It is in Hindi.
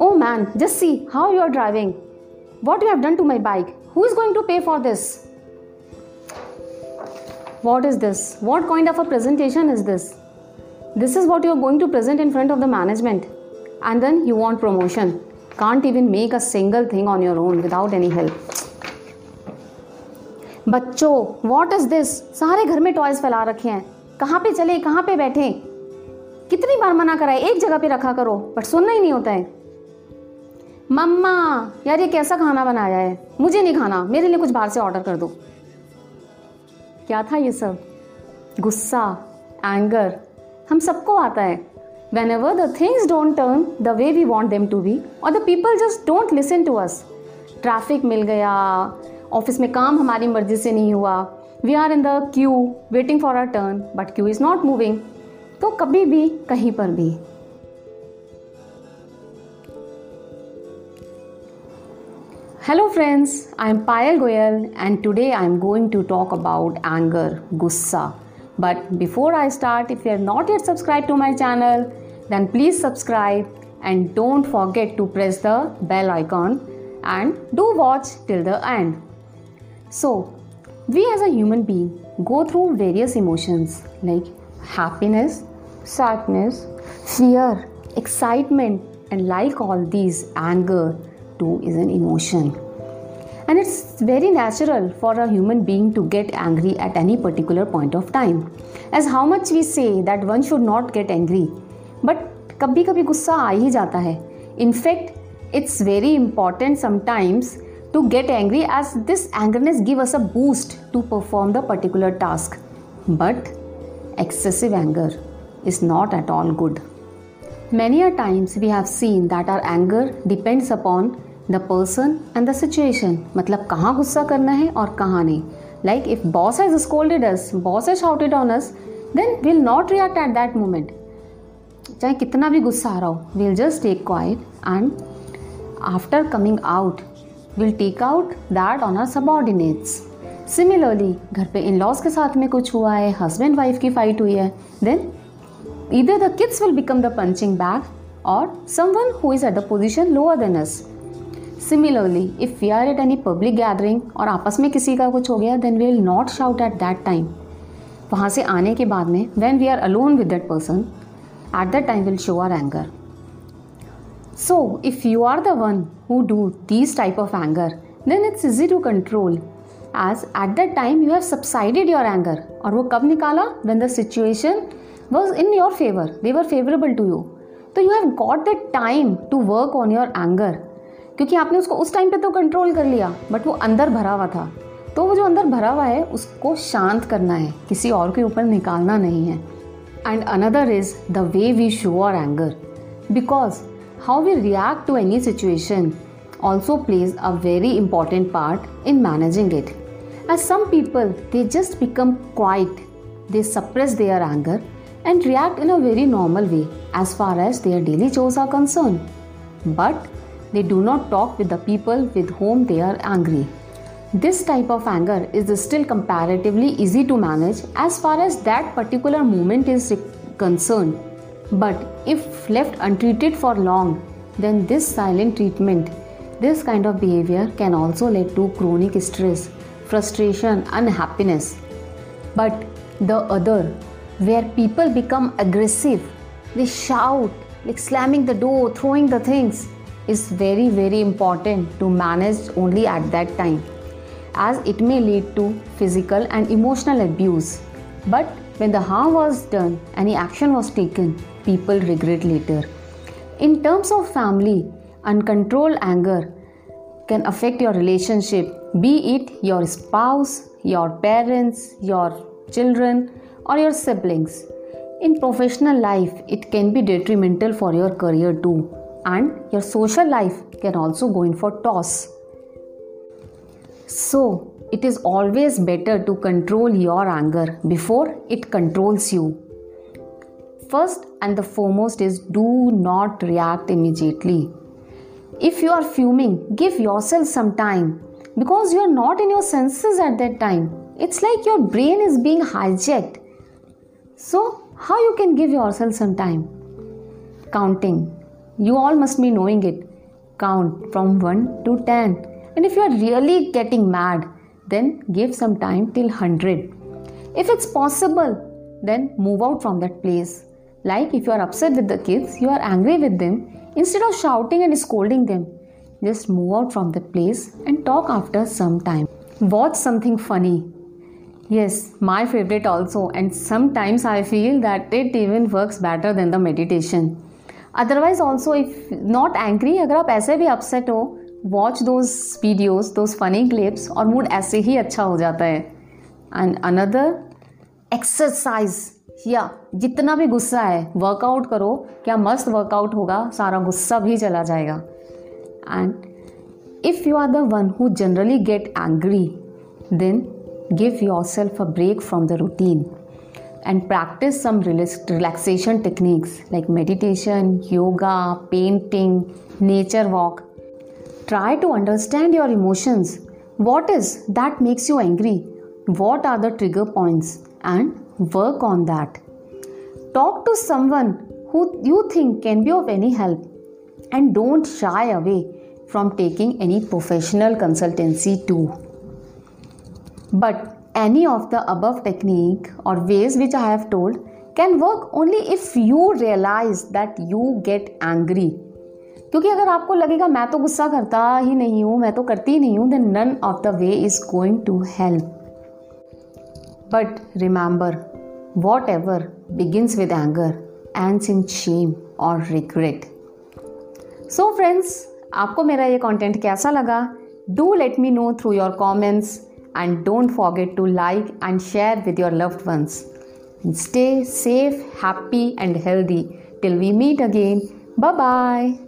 Oh man, just see how you are driving. What you have done to my bike. Who is going to pay for this? What is this? What kind of a presentation is this? This is what you are going to present in front of the management. And then you want promotion. Can't even make a single thing on your own without any help. बच्चों वॉट इज़ दिस सारे घर में टॉयज फैला रखे हैं कहाँ पे चले कहाँ पे बैठे कितनी बार मना कराए एक जगह पे रखा करो बट सुनना ही नहीं होता है। मम्मा, यार ये कैसा खाना बनाया है? मुझे नहीं खाना, मेरे लिए कुछ बाहर से ऑर्डर कर दो। क्या था ये सब? गुस्सा एंगर हम सबको आता है। Whenever the things don't turn the way we want them to be और the people just don't listen to us traffic मिल गया ऑफ़िस में काम हमारी मर्ज़ी से नहीं हुआ we are in the queue waiting for our turn but queue is not moving तो कभी भी कहीं पर भी Hello friends, I am Payal Goyal and today I am going to talk about anger, gussa. But before I start, if you have not yet subscribed to my channel, then please subscribe and don't forget to press the bell icon and do watch till the end. So, we as a human being go through various emotions like happiness, sadness, fear, excitement, and like all these, anger too is an emotion. And it's very natural for a human being to get angry at any particular point of time. As how much we say that one should not get angry, but कभी कभी गुस्सा आ ही जाता है in fact it's very important sometimes to get angry as this angerness give us a boost to perform the particular task but excessive anger is not at all good many a times we have seen that our anger depends upon the person and the situation मतलब कहाँ गुस्सा करना है और कहाँ नहीं like if boss has scolded us boss has shouted on us then we'll not react at that moment चाहे कितना भी गुस्सा आ रहा हो we'll just take quiet and after coming out will take out that on our subordinates similarly घर पे इन लॉज के साथ में कुछ हुआ है हस्बैंड वाइफ की फाइट हुई है देन इधर the kids will become the punching bag और someone who is at the position lower than us similarly if we are at any public gathering और आपस में किसी का कुछ हो गया then we will not shout at that time वहाँ से आने के बाद में when we are alone with that person at that time will show our anger So, if you are the one who do these type of anger, then it's easy to control as at that time you have subsided your anger. और वो कब निकाला? When the situation was in your favour they were favourable to you तो you have got the time to work on your anger क्योंकि आपने उसको उस टाइम पे तो कंट्रोल कर लिया बट वो अंदर भरा हुआ था। तो वो जो अंदर भरा हुआ है, उसको शांत करना है। किसी और के ऊपर निकालना नहीं है। And another is the way we show our anger because how we react to any situation also plays a very important part in managing it as some people they just become quiet they suppress their anger and react in a very normal way as far as their daily chores are concerned. But they do not talk with the people with whom they are angry. This type of anger is still comparatively easy to manage as far as that particular moment is concerned but if left untreated for long, then this silent treatment, this kind of behavior can also lead to chronic stress, frustration, unhappiness. But the other, where people become aggressive, they shout, like slamming the door, throwing the things, is very, very important to manage only at that time, as it may lead to physical and emotional abuse. But when the harm was done, any action was taken, people regret later. In terms of family, uncontrolled anger can affect your relationship, be it your spouse, your parents, your children, or your siblings. In professional life, it can be detrimental for your career too, and your social life can also go in for toss. So, it is always better to control your anger before it controls you. First and the foremost is do not react immediately. If you are fuming, give yourself some time because you are not in your senses at that time. It's like your brain is being hijacked. So, how you can give yourself some time? Counting. You all must be knowing it. Count from 1 to 10 and if you are really getting mad then give some time till 100 if it's possible then move out from that place. Like if you are upset with the kids you are angry with them instead of shouting and scolding them just move out from the place and talk after some time. Watch something funny Yes, my favorite also, and sometimes I feel that it even works better than the meditation. Otherwise, also, if not angry, अगर आप ऐसे भी upset हो watch those videos those funny clips और मूड ऐसे ही अच्छा हो जाता है. एंड अनदर एक्सरसाइज या जितना भी गुस्सा है वर्कआउट करो. क्या मस्त वर्कआउट होगा सारा गुस्सा भी चला जाएगा. And if you are the one who generally get angry then give yourself a break from the routine and practice some relaxation techniques like meditation, yoga, painting, nature walk. Try to understand your emotions. What is that makes you angry? What are the trigger points? And work on that. Talk to someone who you think can be of any help and don't shy away from taking any professional consultancy too. But any of the above technique or ways which I have told can work only if you realise that you get angry क्योंकि अगर आपको लगेगा, मैं तो गुस्सा करता ही नहीं हूँ, मैं तो करती ही नहीं हूँ then none of the way is going to help but remember whatever begins with anger ends in shame और रिग्रेट सो फ्रेंड्स आपको मेरा ये कंटेंट कैसा लगा? Do let me know through your comments and don't forget to like and share with your loved ones. Stay safe, happy, and healthy till we meet again. Bye bye.